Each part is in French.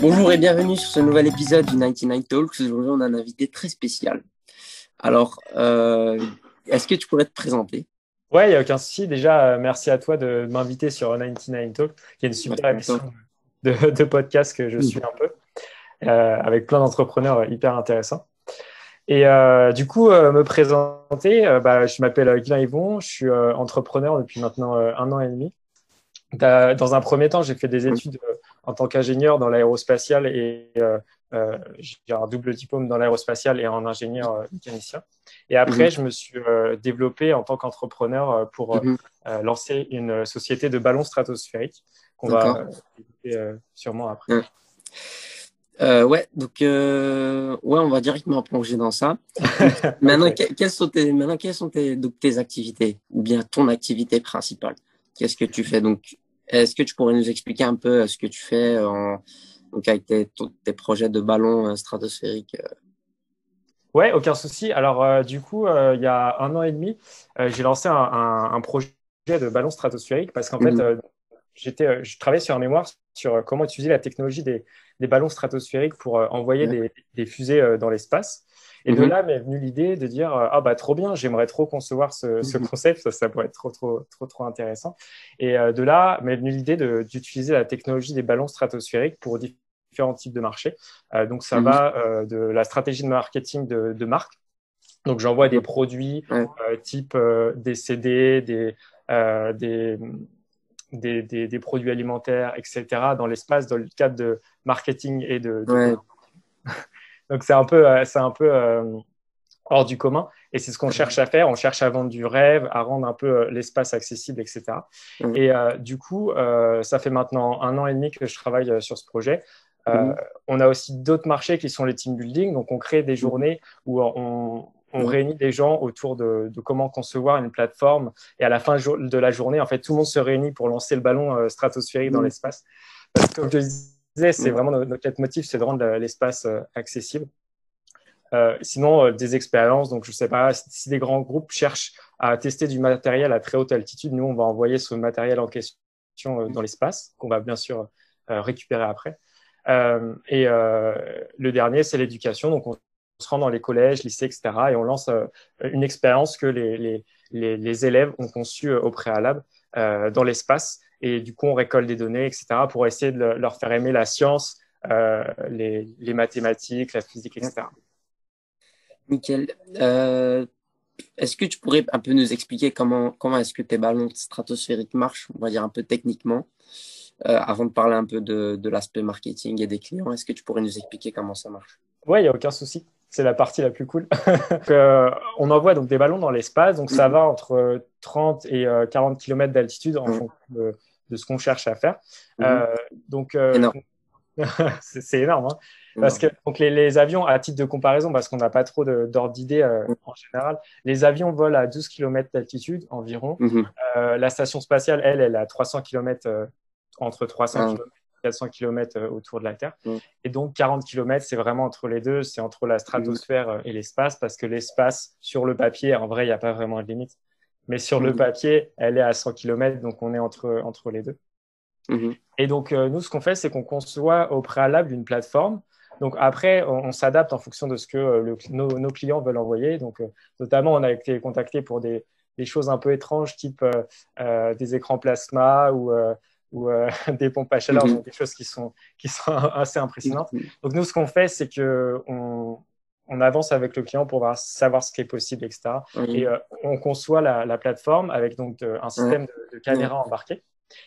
Bonjour et bienvenue sur ce nouvel épisode du 99 Talks. Aujourd'hui, on a un invité très spécial. Alors, euh, est-ce que tu pourrais te présenter? Ouais, il n'y a aucun souci. Déjà, euh, merci à toi de m'inviter sur 99 Talks, qui est une super émission de, podcast que je suis un peu, euh, avec plein d'entrepreneurs hyper intéressants. Et du coup, me présenter, bah, je m'appelle Guilain Yvon, je suis entrepreneur depuis maintenant un an et demi. Dans un premier temps, j'ai fait des études en tant qu'ingénieur dans l'aérospatial et euh, euh, j'ai un double diplôme dans l'aérospatial et en ingénieur euh, mécanicien. Et après, mhm. je me suis développé en tant qu'entrepreneur pour mhm. lancer une société de ballons stratosphériques qu'on va développer sûrement après. ouais, donc ouais, on va directement plonger dans ça. maintenant, quelles sont tes, maintenant, quelles sont tes, donc, tes activités ou bien ton activité principale? Qu'est-ce que tu fais donc est-ce que tu pourrais nous expliquer un peu euh, ce que tu fais euh, en, donc avec tes, projets de ballons euh, stratosphériques Ouais, aucun souci. Alors, du coup, il y a un an et demi, j'ai lancé un, projet de ballon stratosphérique parce qu'en fait, mhm. j'étais, je travaillais sur un mémoire sur comment utiliser la technologie des, ballons stratosphériques pour envoyer des, fusées dans l'espace. Et de mhm. là m'est venue l'idée de dire euh, ah bah trop bien, j'aimerais trop concevoir ce, ce mhm. concept, ça, ça, pourrait être trop trop trop trop intéressant. Et euh, de là m'est venue l'idée d'utiliser la technologie des ballons stratosphériques pour différents types de marchés. Euh, donc ça mhm. va de la stratégie de marketing de, de marque. Donc j'envoie des produits type des CD, des, des des, des, des, produits alimentaires, etc., dans l'espace, dans le cadre de marketing et de, de donc c'est un peu, euh, c'est un peu euh, hors du commun. Et c'est ce qu'on cherche à faire. On cherche à vendre du rêve, à rendre un peu euh, l'espace accessible, etc. Et du coup, ça fait maintenant un an et demi que je travaille sur ce projet. On a aussi d'autres marchés qui sont les team building. Donc, on crée des journées où on, réunit des gens autour de, comment concevoir une plateforme. Et à la fin de la journée, en fait, tout le monde se réunit pour lancer le ballon stratosphérique dans l'espace. Parce que, je c'est mm. vraiment notre, motif, c'est de rendre l'espace euh, accessible. Euh, sinon, euh, des expériences, donc je ne sais pas, si des grands groupes cherchent à tester du matériel à très haute altitude, nous, on va envoyer ce matériel en question dans l'espace, qu'on va bien sûr récupérer après. et le dernier, c'est l'éducation. Donc, on se rend dans les collèges, lycées, etc. Et on lance une expérience que les, les, les, élèves ont conçue au préalable dans l'espace et du coup, on récolte des données, etc., pour essayer de leur faire aimer la science, euh, les, mathématiques, la physique, etc. Nickel. Euh, est-ce que tu pourrais un peu nous expliquer comment, comment est-ce que tes ballons stratosphériques marchent, on va dire un peu techniquement, euh, avant de parler un peu de, de l'aspect marketing et des clients Est-ce que tu pourrais nous expliquer comment ça marche? Oui, il n'y a aucun souci c'est la partie la plus cool. On envoie donc des ballons dans l'espace, donc ça mhm. va entre 30 et 40 euh, km d'altitude en mhm. fonction de, ce qu'on cherche à faire. Mhm. Euh, donc c'est énorme, hein. parce que donc les, avions, à titre de comparaison, parce qu'on n'a pas trop d'ordre d'idée en général, les avions volent à 12 km d'altitude environ. la station spatiale, elle, elle est à 300 km entre 300 km 400 km euh, autour de la Terre. Mm. Et donc 40 km, c'est vraiment entre les deux, c'est entre la stratosphère euh, et l'espace, parce que l'espace, sur le papier, en vrai, il n'y a pas vraiment de limite. Mais sur le mm. papier, elle est à 100 km, donc on est entre, entre les deux. Mm-hmm. Et donc, euh, nous, ce qu'on fait, c'est qu'on conçoit au préalable une plateforme. Donc après, on, s'adapte en fonction de ce que nos, clients veulent envoyer. Donc, notamment, on a été contacté pour des, des choses un peu étranges, type des écrans plasma ou ou euh, des pompes à chaleur, mhm. des choses qui sont, qui sont assez impressionnantes. Mhm. Donc nous, ce qu'on fait, c'est que on, avance avec le client pour savoir ce qui est possible, etc. Et euh, on conçoit la, plateforme avec donc un système de, caméras embarquées.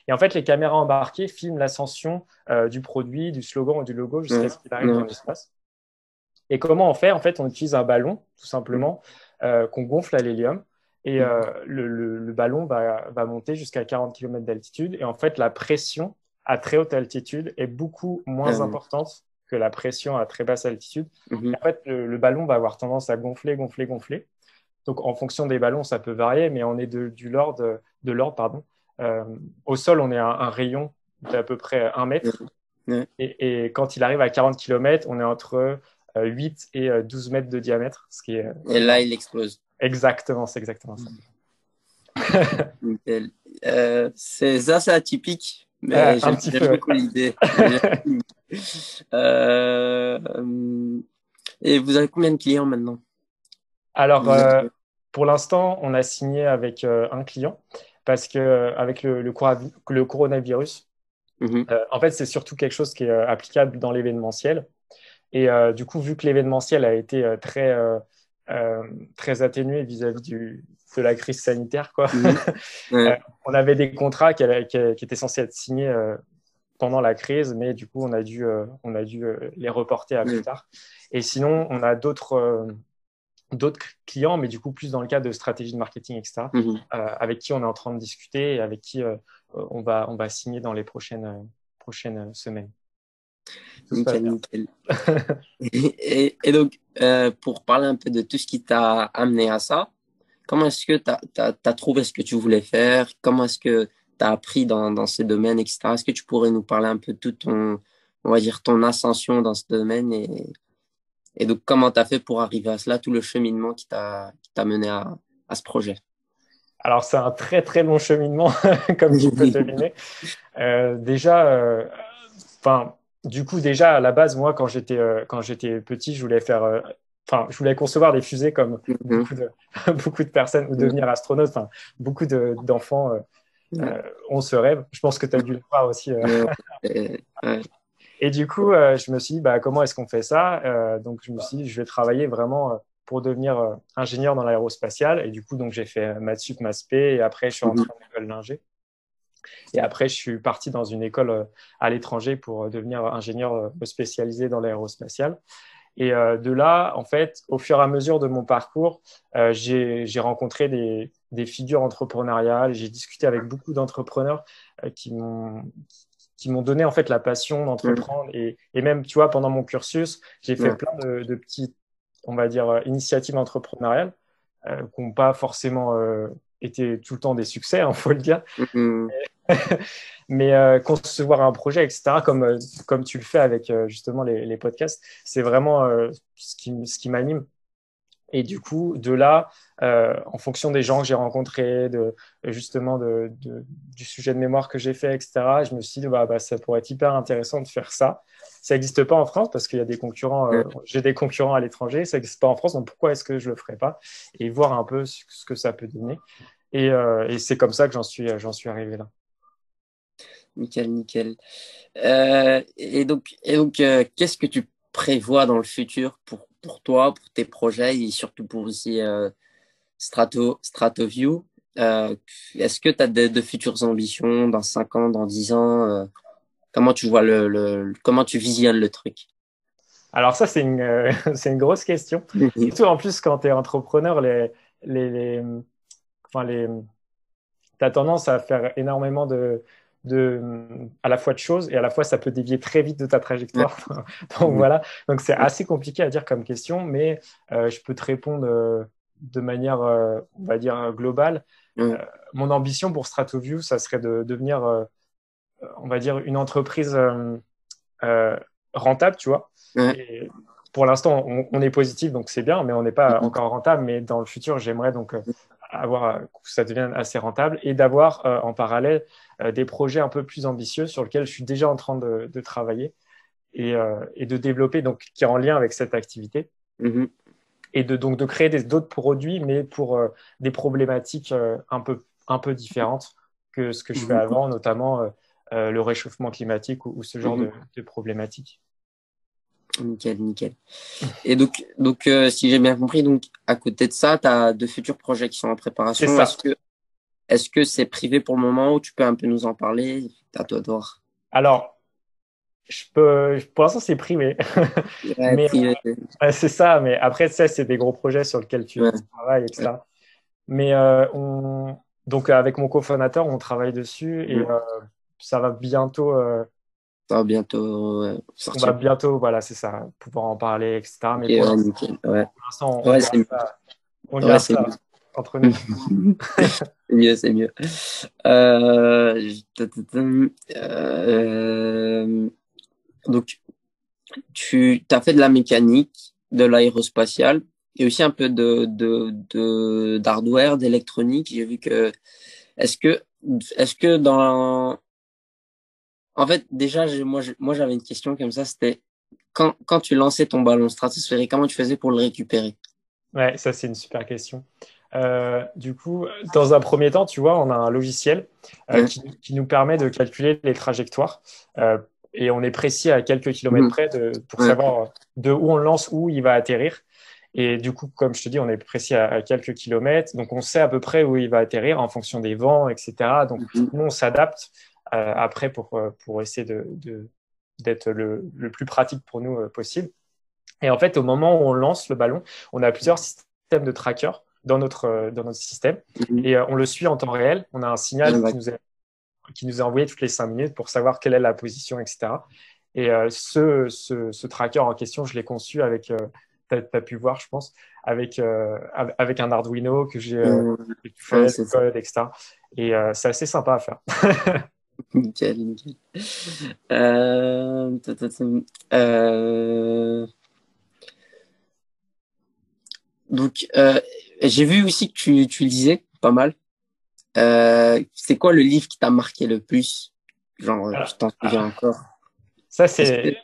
Et en fait, les caméras embarquées filment l'ascension euh, du produit, du slogan ou du logo jusqu'à ce qu'il arrive dans l'espace. Et comment on fait? En fait, on utilise un ballon, tout simplement, qu'on gonfle à l'hélium. Et euh, le, ballon va, monter jusqu'à 40 km d'altitude. Et en fait, la pression à très haute altitude est beaucoup moins ah importante que la pression à très basse altitude. Mhm. en fait, le, ballon va avoir tendance à gonfler, gonfler, gonfler. Donc, en fonction des ballons, ça peut varier, mais on est de, du l'ordre, de l'ordre, pardon. Euh, au sol, on est à un rayon d'à peu près 1 mètre. Et, quand il arrive à 40 km, on est entre 8 euh, et 12 mètres de diamètre. Ce qui est... Et là, il explose. Exactement, c'est exactement ça. euh, c'est ça, c'est atypique Mais ah, j'aime beaucoup l'idée. euh, et vous avez combien de clients maintenant? Alors, euh, pour l'instant, on a signé avec euh, un client parce que avec le, le, coronavirus, mhm. en fait, c'est surtout quelque chose qui est applicable dans l'événementiel. Et du coup, vu que l'événementiel a été très, très atténué vis-à-vis du, de la crise sanitaire, quoi. Mhm. on avait des contrats qui, qui, étaient censés être signés pendant la crise, mais du coup, on a dû, on a dû les reporter à plus tard. Et sinon, on a d'autres euh, d'autres clients, mais du coup plus dans le cadre de stratégie de marketing, etc., mhm. euh, avec qui on est en train de discuter et avec qui euh, on, va, on va signer dans les prochaines, prochaines semaines. Nickel, nickel. et, et, donc, pour parler un peu de tout ce qui t'a amené à ça, comment est-ce que tu as, trouvé ce que tu voulais faire? Comment est-ce que tu as appris dans, dans ces domaines, etc. Est-ce que tu pourrais nous parler un peu de tout ton, on va dire, ton ascension dans ce domaine et, et donc, comment tu as fait pour arriver à cela, tout le cheminement qui t'a mené à, à, ce projet? Alors, c'est un très, très long cheminement, comme tu peux deviner. Euh, déjà, euh, enfin, du coup, déjà, à la base, moi, quand j'étais euh, quand j'étais petit, je voulais faire enfin, je voulais concevoir des fusées comme mm-hmm. beaucoup, de, beaucoup de personnes ou devenir astronaute. Enfin, beaucoup d'enfants euh, ont ce rêve. Je pense que tu as dû le voir aussi. Et du coup, euh, je me suis dit, bah, comment est-ce qu'on fait ça euh, Donc, je me suis dit, je vais travailler vraiment euh, pour devenir ingénieur dans l'aérospatial. Et du coup, donc j'ai fait maths sup, maths et après, je suis rentré en école d'ingé. Et après, je suis parti dans une école à l'étranger pour devenir ingénieur spécialisé dans l'aérospatial. Et de là, en fait, au fur et à mesure de mon parcours, j'ai rencontré des, des, figures entrepreneuriales. J'ai discuté avec beaucoup d'entrepreneurs qui m'ont qui m'ont donné en fait la passion d'entreprendre. Et, et, même, tu vois, pendant mon cursus, j'ai fait plein de, de, petites, on va dire, euh, initiatives entrepreneuriales euh, qui n'ont pas forcément euh, été tout le temps des succès, il hein, faut le dire. Mm-hmm. Mais euh, concevoir un projet, etc., comme, euh, comme tu le fais avec justement les, les podcasts, c'est vraiment ce qui, ce qui m'anime. Et du coup, de là, euh, en fonction des gens que j'ai rencontrés, de, justement de, de, du sujet de mémoire que j'ai fait, etc., je me suis dit, bah, bah, ça pourrait être hyper intéressant de faire ça. Ça n'existe pas en France parce qu'il y a des concurrents, euh, j'ai des concurrents à l'étranger, ça n'existe pas en France, donc pourquoi est-ce que je ne le ferais pas Et voir un peu ce que ça peut donner. Et, euh, et c'est comme ça que j'en suis, suis arrivé là. Nickel, nickel. Et donc, et donc qu'est-ce que tu prévois dans le futur pour pour toi, pour tes projets et surtout pour aussi euh, Strato, StratoView. Euh, Est-ce que tu as de, futures ambitions dans 5 ans, dans 10 ans euh, Comment tu vois le, le, comment tu visionnes le truc? Alors ça, c'est une, euh, une grosse question. Surtout en plus quand tu es entrepreneur, les, les, les, enfin les, tu as tendance à faire énormément de, de, à la fois de choses et à la fois ça peut dévier très vite de ta trajectoire. donc voilà, donc c'est assez compliqué à dire comme question, mais euh, je peux te répondre euh, de manière, euh, on va dire, globale. mon ambition pour StratoView, ça serait de devenir, on va dire, une entreprise rentable, tu vois. Et pour l'instant, on, on, est positif, donc c'est bien, mais on n'est pas encore rentable. Mais dans le futur, j'aimerais donc avoir que ça devienne assez rentable et d'avoir en parallèle des projets un peu plus ambitieux sur lesquels je suis déjà en train de, de travailler et, euh, et, de développer, donc qui est en lien avec cette activité. Mm-hmm. Et de, donc de créer d'autres produits, mais pour euh, des problématiques un, peu, un peu différentes que ce que je fais mm-hmm. avant, notamment le réchauffement climatique ou, ce genre de, mm-hmm. de problématiques. Nickel, nickel. Et donc, donc si j'ai bien compris, donc à côté de ça, tu as de futurs projets qui sont en préparation. Est-ce que, est-ce que c'est privé pour le moment ou tu peux un peu nous en parler? À toi de Alors, je peux, pour l'instant, c'est privé. Euh, c'est ça, mais après, ça, c'est des gros projets sur lesquels tu travailles, etc. Mais euh, on, donc, avec mon cofondateur, on travaille dessus et euh, ça va bientôt. ça va bientôt sortir. On va bientôt, voilà, c'est ça, pouvoir en parler, etc. Mais pour l'instant, on, garde ça entre nous. mieux, c'est mieux. Euh, euh, donc, tu as fait de la mécanique, de l'aérospatial et aussi un peu de de d'hardware, d'électronique. J'ai vu que est-ce que est-ce que dans en fait, déjà, moi, moi, j'avais une question comme ça. C'était quand, quand tu lançais ton ballon stratosphérique, comment tu faisais pour le récupérer? Ouais, ça, c'est une super question. Euh, du coup, dans un premier temps, tu vois, on a un logiciel euh, qui, nous permet de calculer les trajectoires. Euh, et on est précis à quelques kilomètres mm. près de, pour savoir de où on lance, où il va atterrir. Et du coup, comme je te dis, on est précis à, quelques kilomètres. Donc, on sait à peu près où il va atterrir en fonction des vents, etc. Donc, mm-hmm. nous, on s'adapte après pour, pour essayer de, d'être le, le, plus pratique pour nous possible. Et en fait, au moment où on lance le ballon, on a plusieurs systèmes de trackers dans notre, euh, dans notre système. Mhm. Et euh, on le suit en temps réel. On a un signal qui, nous est, qui nous est envoyé toutes les cinq minutes pour savoir quelle est la position, etc. Et euh, ce, ce, ce, tracker en question, je l'ai conçu avec, tu as, pu voir, je pense, avec, avec un Arduino que j'ai mmh. fait, le code, etc. Et c'est assez sympa à faire. nickel, nickel. Euh... Euh... Donc, euh, j'ai vu aussi que tu, tu lisais pas mal. Euh, c'est quoi le livre qui t'a marqué le plus? Genre, je t'en souviens encore? Ça, c'est,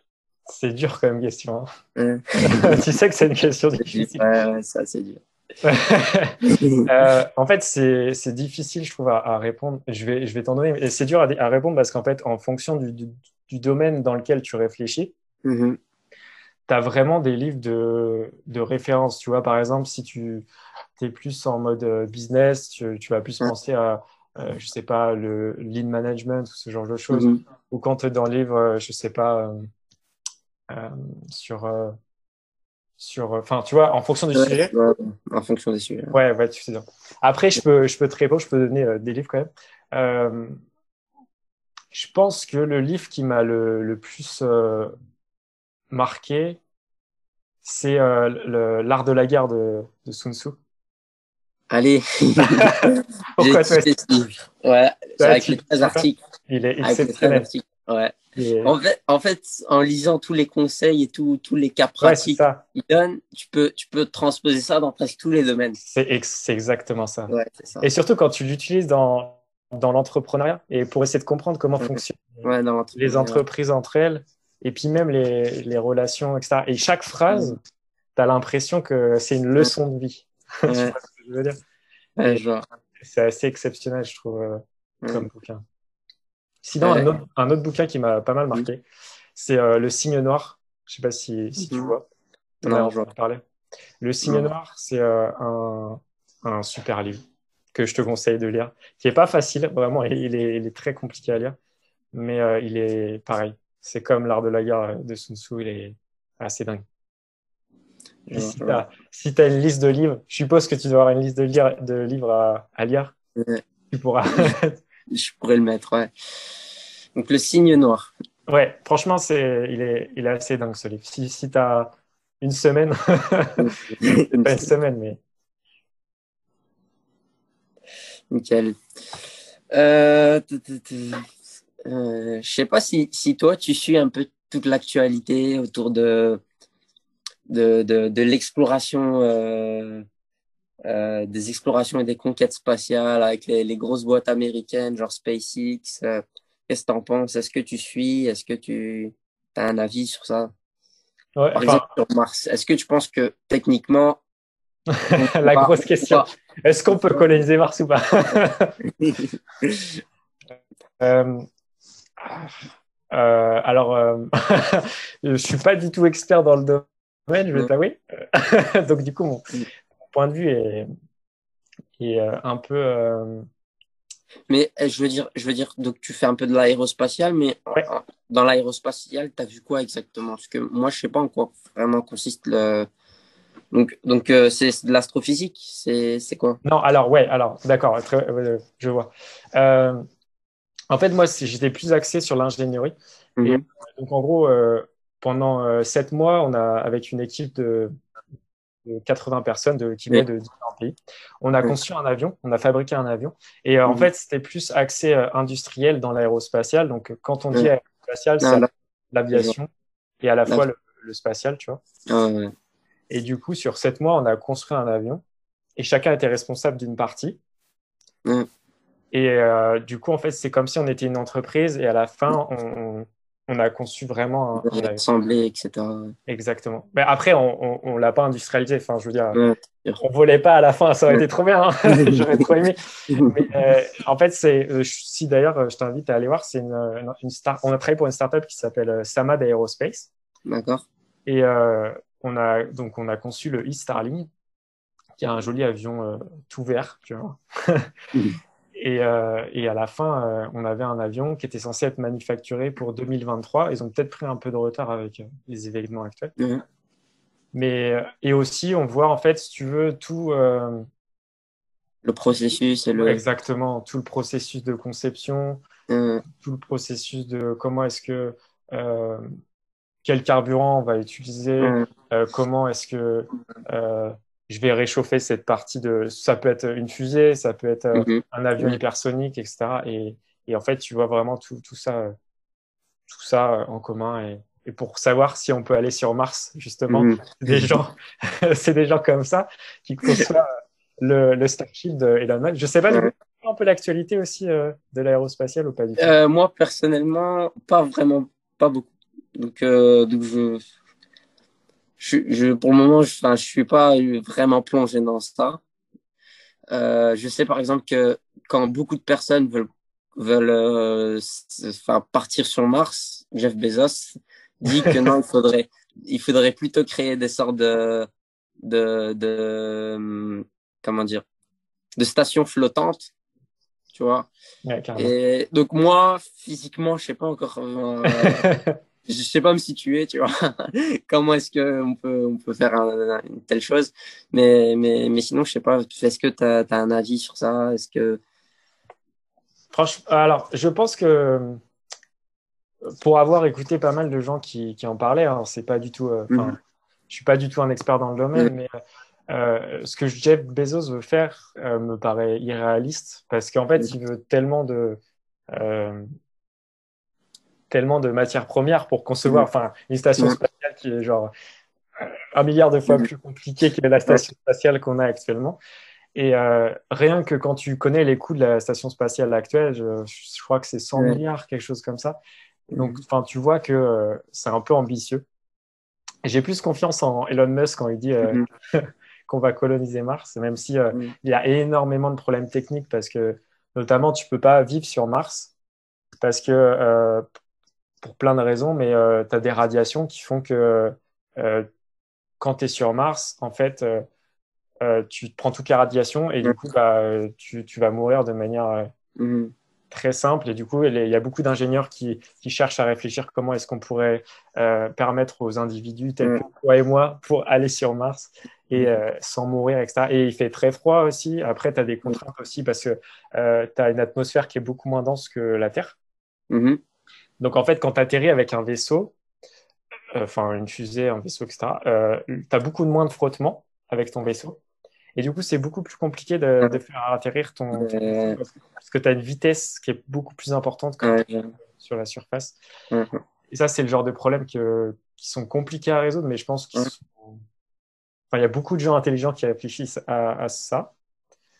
c'est dur comme question. Hein. tu sais que c'est une question difficile. Ouais, ouais ça, c'est dur. euh, en fait, c'est, difficile, je trouve, à, répondre. Je vais, je vais t'en donner. C'est dur à, à, répondre parce qu'en fait, en fonction du, du, du, domaine dans lequel tu réfléchis, mm-hmm tu as vraiment des livres de, de référence. Tu vois, par exemple, si tu es plus en mode euh, business, tu, tu vas plus penser à, euh, je sais pas, le lean management ou ce genre de choses. Mm-hmm. Ou quand tu es dans le livre, euh, je sais pas, euh, sur. sur enfin, tu vois, en fonction du sujet. en fonction des sujets. Ouais, ouais, tu sais. Après, je peux, je peux te répondre, je peux donner des livres quand même. je pense que le livre qui m'a le, le plus marqué, c'est euh, l'art de la guerre de, de Sun Tzu. Allez. Pourquoi toi Ouais, avec les 13 articles. Il est exceptionnel. Ouais. En, fait, en fait, en lisant tous les conseils et tous les cas pratiques qu'il donne, tu peux, tu peux transposer ça dans presque tous les domaines. C'est exactement ça. Ouais, ça. Et surtout quand tu l'utilises dans, dans l'entrepreneuriat et pour essayer de comprendre comment fonctionnent les entreprises entre elles, et puis même les, les relations, etc. Et chaque phrase, tu as l'impression que c'est une leçon de vie. tu vois ce que je veux dire? C'est assez exceptionnel, je trouve, euh, comme bouquin. Sinon, un autre, un, autre, bouquin qui m'a pas mal marqué, c'est euh, Le Signe Noir. Je sais pas si, si tu mhm. vois. Non, je vais en parler. Le Signe Noir, c'est euh, un, un super livre que je te conseille de lire, qui est pas facile, vraiment, il est, il est très compliqué à lire, mais il est pareil c'est comme l'art de la guerre de Sun Tzu, il est assez dingue. si tu as, une liste de livres, je suppose que tu dois avoir une liste de, de livres à, lire. Tu pourras. je pourrais le mettre, ouais. Donc, Le signe noir. Ouais, franchement, c'est, il, est, il est assez dingue ce livre. Si, si tu as une semaine, pas une semaine, mais. Nickel. Euh... Euh, je sais pas si, si toi, tu suis un peu toute l'actualité autour de, de, de, de l'exploration, euh, euh, des explorations et des conquêtes spatiales avec les, les grosses boîtes américaines, genre SpaceX. Qu'est-ce que tu en penses? Est-ce que tu suis? Est-ce que tu as un avis sur ça? Ouais, Par exemple, sur Mars. Est-ce que tu penses que techniquement. La grosse question. Est-ce qu'on peut coloniser Mars ou pas? Euh, euh, alors, euh, je suis pas du tout expert dans le domaine, je vais t'avouer. Donc, du coup, mon, point de vue est, est euh, un peu. Euh, mais je veux dire, je veux dire, donc tu fais un peu de l'aérospatial, mais dans l'aérospatial, tu as vu quoi exactement? Parce que moi, je sais pas en quoi vraiment consiste le. Donc, donc c'est de l'astrophysique, c'est quoi? Non, alors ouais, alors d'accord, je vois. Euh, en fait, moi, j'étais plus axé sur l'ingénierie. Mhm. donc, en gros, euh, pendant euh, sept mois, on a, avec une équipe de, 80 personnes de, qui venaient de différents pays, on a conçu un avion, on a fabriqué un avion. Et euh, en mhm. fait, c'était plus axé industriel dans l'aérospatial. Donc, quand on dit aérospatial, c'est l'aviation et à la fois le, spatial, tu vois. Ah, et du coup, sur sept mois, on a construit un avion et chacun était responsable d'une partie. Et euh, du coup, en fait, c'est comme si on était une entreprise et à la fin, on, on a conçu vraiment un, assemblée, etc. Exactement. Mais après, on ne l'a pas industrialisé. Enfin, je veux dire, on volait pas à la fin. Ça aurait été trop bien. Hein. J'aurais trop aimé. Mais, euh, en fait, c'est euh, si d'ailleurs, je t'invite à aller voir. C'est une, une, star. On a travaillé pour une startup qui s'appelle Samad Aerospace. D'accord. Et euh, on a donc on a conçu le e-Starling, qui est un joli avion tout vert, tu vois. Et, euh, et, à la fin, euh, on avait un avion qui était censé être manufacturé pour 2023. Ils ont peut-être pris un peu de retard avec euh, les événements actuels. Mhm. Mais, et aussi, on voit en fait, si tu veux, tout. le processus et le. Exactement, tout le processus de conception, mhm. tout le processus de comment est-ce que. quel carburant on va utiliser, mhm. comment est-ce que je vais réchauffer cette partie de. Ça peut être une fusée, ça peut être euh, mhm. un avion hypersonique, etc. Et, et, en fait, tu vois vraiment tout, tout ça, euh, tout ça euh, en commun. Et, et, pour savoir si on peut aller sur Mars, justement, mhm. des gens, c'est des gens comme ça qui conçoivent le, le Starship de Elon Musk. Je sais pas, un peu l'actualité aussi de l'aérospatiale ou pas du tout? Euh, Moi, personnellement, pas vraiment, pas beaucoup. Donc, donc je je, je, pour le moment, je, enfin, je suis pas vraiment plongé dans ça. Euh, je sais par exemple que quand beaucoup de personnes veulent, veulent euh, enfin, partir sur Mars, Jeff Bezos dit que non, il faudrait, il faudrait plutôt créer des sortes de, de, de comment dire, de stations flottantes, tu vois. Ouais, Et donc moi, physiquement, je sais pas encore. Euh, je sais pas me situer, tu vois. Comment est-ce que on peut on peut faire une telle chose? Mais mais mais sinon, je sais pas. Est-ce que tu as, un avis sur ça? Est-ce que Franchement, alors je pense que pour avoir écouté pas mal de gens qui, qui en parlaient, hein, c'est pas du tout. Euh, mhm. Je suis pas du tout un expert dans le domaine, mhm. mais euh, ce que Jeff Bezos veut faire euh, me paraît irréaliste parce qu'en fait, il veut tellement de tellement de matières premières pour concevoir mm. enfin, une station mm. spatiale qui est genre un milliard de fois mm. plus compliquée que la station spatiale qu'on a actuellement. Et euh, rien que quand tu connais les coûts de la station spatiale actuelle, je, crois que c'est 100 milliards, quelque chose comme ça. Donc, enfin, tu vois que euh, c'est un peu ambitieux. J'ai plus confiance en Elon Musk quand il dit euh, mm-hmm. qu'on va coloniser Mars, même si il y a énormément de problèmes techniques parce que, notamment, tu peux pas vivre sur Mars parce que pour plein de raisons, mais euh, tu as des radiations qui font que euh, quand tu es sur Mars, en fait, euh, tu prends toutes les radiations et du coup, bah, tu, tu, vas mourir de manière mhm. très simple. Et du coup, il y a beaucoup d'ingénieurs qui, qui, cherchent à réfléchir comment est-ce qu'on pourrait permettre aux individus tels que toi et moi pour aller sur Mars et sans mourir, etc. Et il fait très froid aussi. Après, tu as des contraintes aussi parce que tu as une atmosphère qui est beaucoup moins dense que la Terre. Mhm. Donc, en fait, quand tu atterris avec un vaisseau, euh, enfin une fusée, un vaisseau, etc., euh, tu as beaucoup moins de frottement avec ton vaisseau. Et du coup, c'est beaucoup plus compliqué de, faire atterrir ton, vaisseau parce que tu as une vitesse qui est beaucoup plus importante que sur la surface. Et ça, c'est le genre de problèmes qui sont compliqués à résoudre, mais je pense qu'il y a beaucoup de gens intelligents qui réfléchissent à, ça.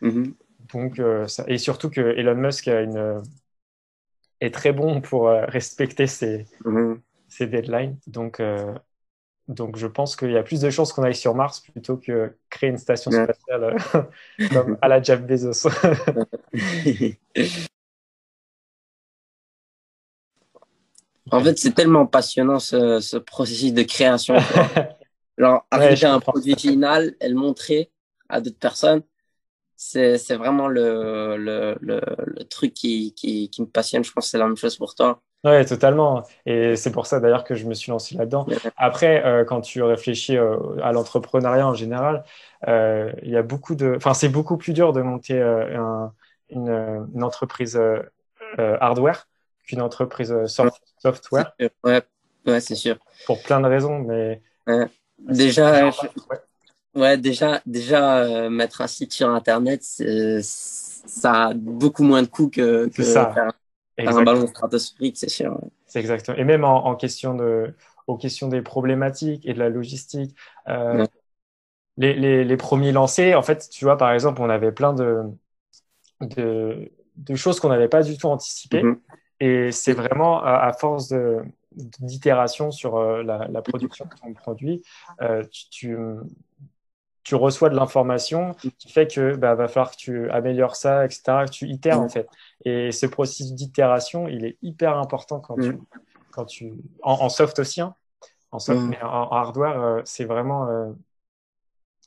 Mm-hmm. Donc, euh, ça... Et surtout que Elon Musk a une, est très bon pour euh, respecter ses, ses, deadlines. Donc, euh, donc, je pense qu'il y a plus de chances qu'on aille sur Mars plutôt que créer une station spatiale euh, comme à la Jeff Bezos. en fait, c'est tellement passionnant ce, ce, processus de création. Genre, arriver à un produit final et le montrer à d'autres personnes c'est vraiment le, le, le, truc qui, qui, qui, me passionne. Je pense que c'est la même chose pour toi. Oui, totalement. Et c'est pour ça d'ailleurs que je me suis lancé là-dedans. Après, euh, quand tu réfléchis euh, à l'entrepreneuriat en général, euh, il y a beaucoup de. Enfin, c'est beaucoup plus dur de monter un, une, une, entreprise hardware qu'une entreprise software. Ouais, ouais c'est sûr. Pour plein de raisons, mais. Déjà, Ouais, déjà, déjà euh, mettre un site sur Internet, ça a beaucoup moins de coûts que, que ça. faire, un ballon stratosphérique, c'est sûr. C'est exactement. Et même en, en, question de, aux questions des problématiques et de la logistique, euh, les, les, les, premiers lancés, en fait, tu vois, par exemple, on avait plein de, de, de choses qu'on n'avait pas du tout anticipées. Mhm. Et c'est vraiment à, force d'itération sur euh, la, production de ton produit, euh, tu, tu, reçois de l'information qui fait que bah, va falloir que tu améliores ça, etc., que tu itères en fait. Et ce processus d'itération, il est hyper important quand tu, quand tu en, soft aussi, hein. en soft, mais en, hardware, euh, c'est vraiment,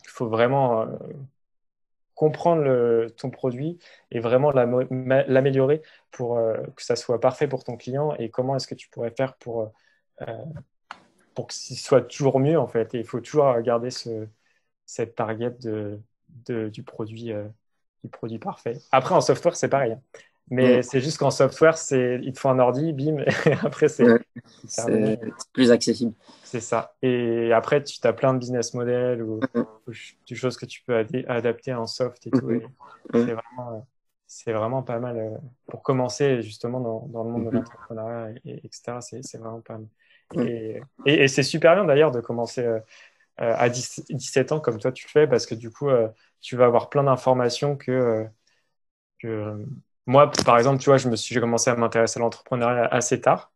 il faut vraiment comprendre ton produit et vraiment l'améliorer pour euh, que ça soit parfait pour ton client et comment est-ce que tu pourrais faire pour, euh, pour que ce soit toujours mieux en fait. Et il faut toujours garder ce, cette target de, du, produit, euh, du produit parfait. Après, en software, c'est pareil. Hein. Mais c'est juste qu'en software, c'est il te faut un ordi, bim, et après, c'est plus accessible. C'est ça. Et après, tu as plein de business models ou, des choses que tu peux adapter en soft et tout. C'est vraiment, vraiment, pas mal euh, pour commencer justement dans, dans le monde de l'entrepreneuriat, et, etc. C'est vraiment pas mal. Et, et, c'est super bien d'ailleurs de commencer euh, euh, à 17 ans comme toi tu le fais parce que du coup, tu vas avoir plein d'informations que, que moi, par exemple, tu vois, je me suis, j'ai commencé à m'intéresser à l'entrepreneuriat assez tard.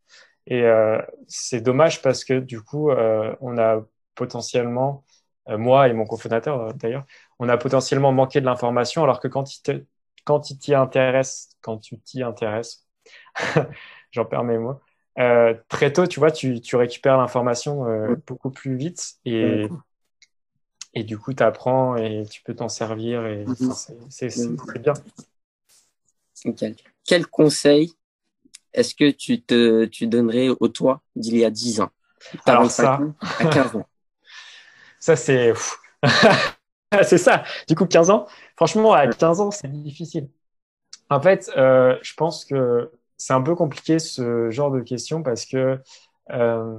Et euh, c'est dommage parce que du coup, euh, on a potentiellement, euh, moi et mon cofondateur d'ailleurs, on a potentiellement manqué de l'information alors que quand il quand il t'y intéresse, quand tu t'y intéresses, j'en perds mes mots, très tôt, tu vois, tu, tu récupères l'information beaucoup plus vite et, et du coup, tu apprends et tu peux t'en servir et mm-hmm. c'est bien. Quel conseil est-ce que tu te tu donnerais au toi d'il y a 10 ans Alors ça, à 15 ans? ça c'est c'est ça. Du coup 15 ans, franchement à 15 ans, c'est difficile. En fait, euh, je pense que c'est un peu compliqué ce genre de questions parce que euh,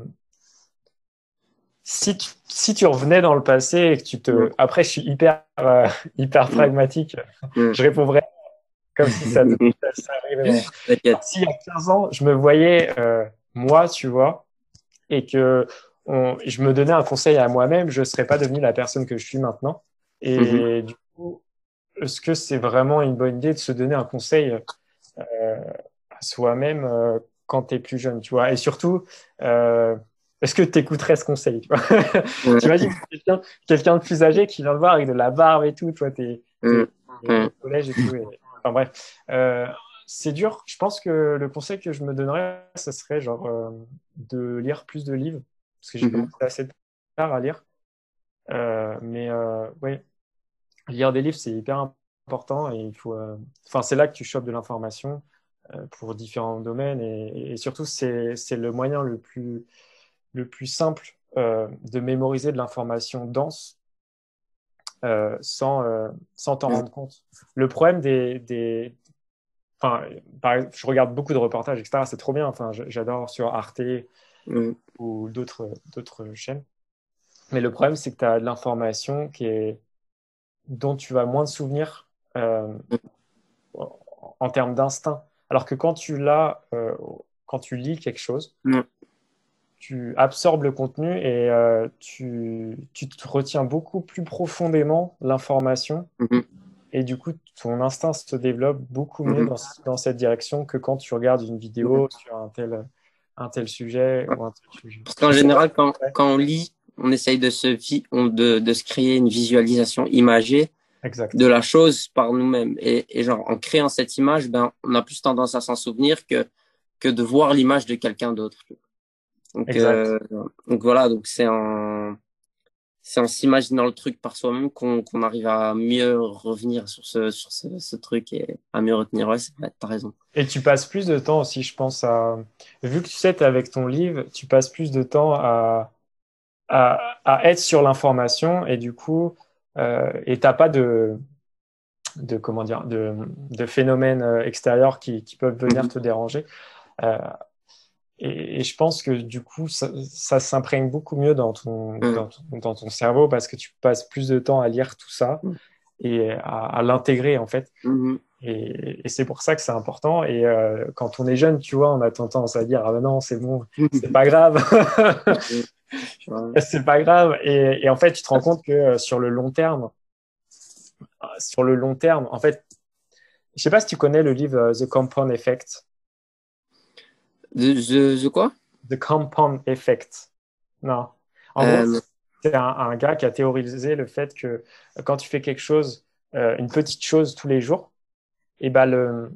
si tu, si tu revenais dans le passé et que tu te après je suis hyper euh, hyper pragmatique, je répondrais comme si ça, ça arrivait. Si il y a 15 ans, je me voyais euh, moi, tu vois, et que on, je me donnais un conseil à moi-même, je ne serais pas devenu la personne que je suis maintenant. Et mhm. du coup, est-ce que c'est vraiment une bonne idée de se donner un conseil euh, soi-même euh, quand tu es plus jeune, tu vois Et surtout, euh, est-ce que tu écouterais ce conseil Tu vois? Imagines quelqu'un quelqu'un de plus âgé qui vient te voir avec de la barbe et tout, toi, tu es, mhm. au collège et tout. Et, Enfin bref, euh, c'est dur. Je pense que le conseil que je me donnerais, ce serait genre de lire plus de livres, parce que j'ai mhm. commencé assez tard à lire. Mais oui, lire des livres, c'est hyper important et il faut. Enfin, c'est là que tu chopes de l'information pour différents domaines et, surtout c'est le moyen le plus le plus simple de mémoriser de l'information dense euh, sans euh, sans t'en rendre compte. Le problème des, des... Enfin, je regarde beaucoup de reportages, etc. C'est trop bien. Enfin, j'adore sur Arte ou d'autres d'autres chaînes. Mais le problème, c'est que tu as de l'information qui est dont tu vas moins de souvenirs euh, en termes d'instinct. Alors que quand tu l'as, quand tu lis quelque chose, tu absorbes le contenu et euh, tu, tu, te retiens beaucoup plus profondément l'information. Mhm. Et du coup, ton instinct se développe beaucoup mieux mhm. dans, dans, cette direction que quand tu regardes une vidéo mhm. sur un tel, un tel sujet ou un tel sujet. Parce qu'en général, quand, quand, on lit, on essaye de se, de, de se créer une visualisation imagée de la chose par nous-mêmes. Et, et, genre, en créant cette image, ben, on a plus tendance à s'en souvenir que, que de voir l'image de quelqu'un d'autre. Donc, euh, donc voilà, donc c'est en c'est en s'imaginant le truc par soi-même qu'on qu'on arrive à mieux revenir sur ce sur ce, ce truc et à mieux retenir. Ouais, t'as raison. Et tu passes plus de temps aussi, je pense à vu que tu sais t'es avec ton livre, tu passes plus de temps à à, à être sur l'information et du coup euh, et t'as pas de de comment dire de, de phénomènes euh, extérieurs qui, qui peuvent venir te déranger. Euh, et, je pense que du coup, ça, ça s'imprègne beaucoup mieux dans ton, mm. dans ton, dans, ton, cerveau parce que tu passes plus de temps à lire tout ça mm. et à, à l'intégrer en fait. Mm-hmm. Et, et c'est pour ça que c'est important. Et euh, quand on est jeune, tu vois, on a tendance à dire Ah ben non, c'est bon, c'est pas grave. c'est pas grave. Et, et, en fait, tu te rends compte que euh, sur le long terme, sur le long terme, en fait, Je sais pas si tu connais le livre The Compound Effect. The, the, quoi? The Compound Effect. Non. En gros, c'est un, gars qui a théorisé le fait que quand tu fais quelque chose, une petite chose tous les jours, et ben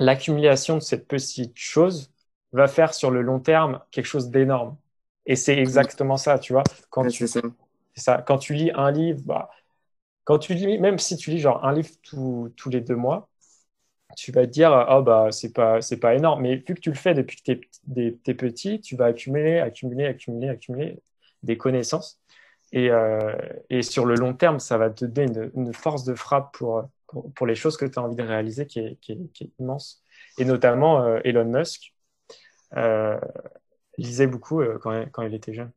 l'accumulation de cette petite chose va faire sur le long terme quelque chose d'énorme. Et c'est exactement ça, tu vois. Quand, tu, ça. quand tu lis un livre, bah, quand tu lis, même si tu lis genre un livre tous les deux mois, tu vas te dire, oh bah, c'est pas, c'est pas énorme. Mais vu que tu le fais depuis que tu es, petit, tu vas accumuler, accumuler, accumuler, accumuler des connaissances. Et, euh, et sur le long terme, ça va te donner une, force de frappe pour, pour, les choses que tu as envie de réaliser qui est, qui est, immense. Et notamment euh, Elon Musk, euh, lisait beaucoup euh, quand, quand, il était jeune.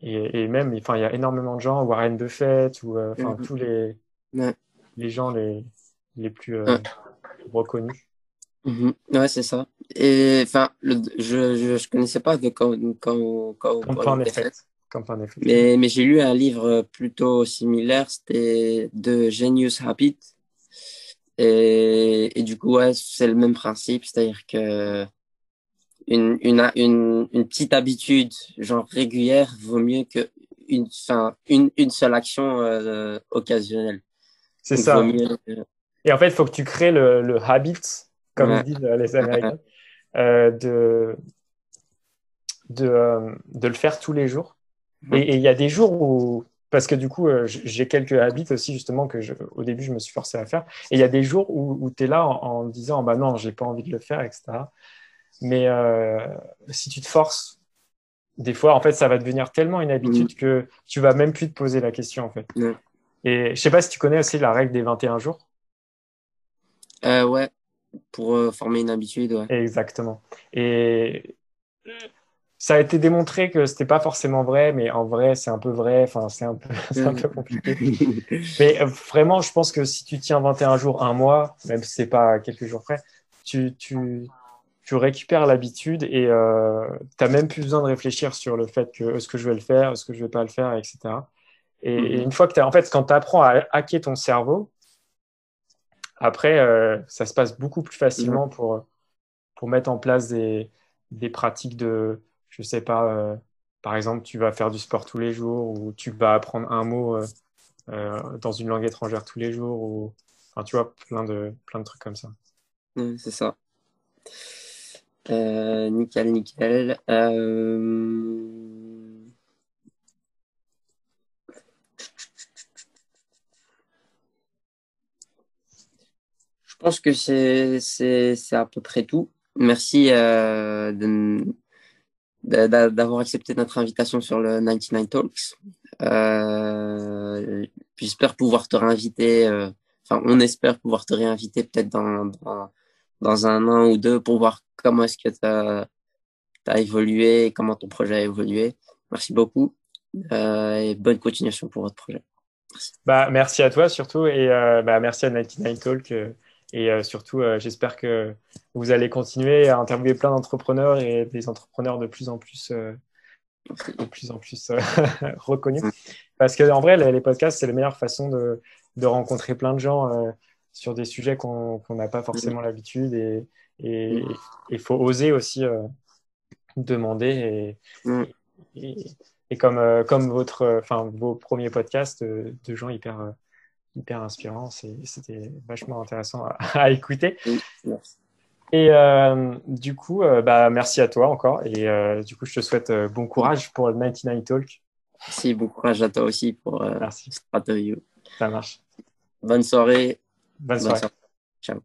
Et, et même, enfin, il y a énormément de gens, Warren Buffett, ou euh, enfin, mm-hmm. tous les, les gens les, les plus euh, reconnus. Mm-hmm. Ouais, c'est ça. Et enfin, je, je, je connaissais pas de quand quand quand. Effect. Mais mais j'ai lu un livre plutôt similaire, c'était de Genius Habit. Et, et du coup, ouais, c'est le même principe, c'est-à-dire que une, une, une, une, petite habitude, genre régulière, vaut mieux que une, enfin, une, une seule action euh, occasionnelle. C'est ça. Et en fait, il faut que tu crées le, le habit, comme disent les Américains, euh, de, de, euh, de le faire tous les jours. Et il y a des jours où, parce que du coup, euh, j'ai quelques habits aussi, justement, que je, au début, je me suis forcé à faire. Et il y a des jours où, où tu es là en, en disant, bah non, j'ai pas envie de le faire, etc. Mais euh, si tu te forces, des fois, en fait, ça va devenir tellement une habitude mm. que tu vas même plus te poser la question, en fait. Et je sais pas si tu connais aussi la règle des 21 jours. Euh, ouais, pour euh, former une habitude, ouais. Exactement. Et ça a été démontré que c'était pas forcément vrai, mais en vrai, c'est un peu vrai. Enfin, c'est un un peu compliqué. mais euh, vraiment, je pense que si tu tiens 21 jours, un mois, même si c'est pas quelques jours près, tu, tu, tu récupères l'habitude et euh, tu n'as même plus besoin de réfléchir sur le fait que est-ce que je vais le faire, est-ce que je vais pas le faire, etc. Et, mhm. une fois que tu en fait, quand tu apprends à hacker ton cerveau, après, euh, ça se passe beaucoup plus facilement mhm. pour, pour mettre en place des, des pratiques de, je sais pas, euh, par exemple, tu vas faire du sport tous les jours ou tu vas apprendre un mot dans une langue étrangère tous les jours ou, enfin, tu vois, plein de, plein de trucs comme ça. c'est ça. Euh, nickel, nickel. Euh... Je pense que c'est à peu près tout. Merci euh, d'avoir accepté notre invitation sur le 99 Talks. Euh, J'espère pouvoir te réinviter. Enfin, on espère pouvoir te réinviter peut-être dans, dans dans un an ou deux pour voir comment est-ce que tu as, évolué et comment ton projet a évolué. Merci beaucoup euh, et bonne continuation pour votre projet. Merci. Bah, merci à toi surtout et euh, bah, merci à 99 Talk. Euh, et euh, surtout, euh, j'espère que vous allez continuer à interviewer plein d'entrepreneurs et des entrepreneurs de plus en plus, de plus, en plus reconnus. Parce que en vrai, les, podcasts, c'est la meilleure façon de, de rencontrer plein de gens sur des sujets qu'on n'a pas forcément l'habitude et il faut oser aussi euh, demander et, et, comme, euh, comme votre, enfin, vos premiers podcasts euh, de gens hyper, hyper inspirants, c'était vachement intéressant à, écouter. Et du coup, bah, merci à toi encore. Et du coup, je te souhaite bon courage pour le 99 Talk. Merci, bon courage à toi aussi pour merci. Ça marche. Bonne soirée. Bonne soirée. Ciao.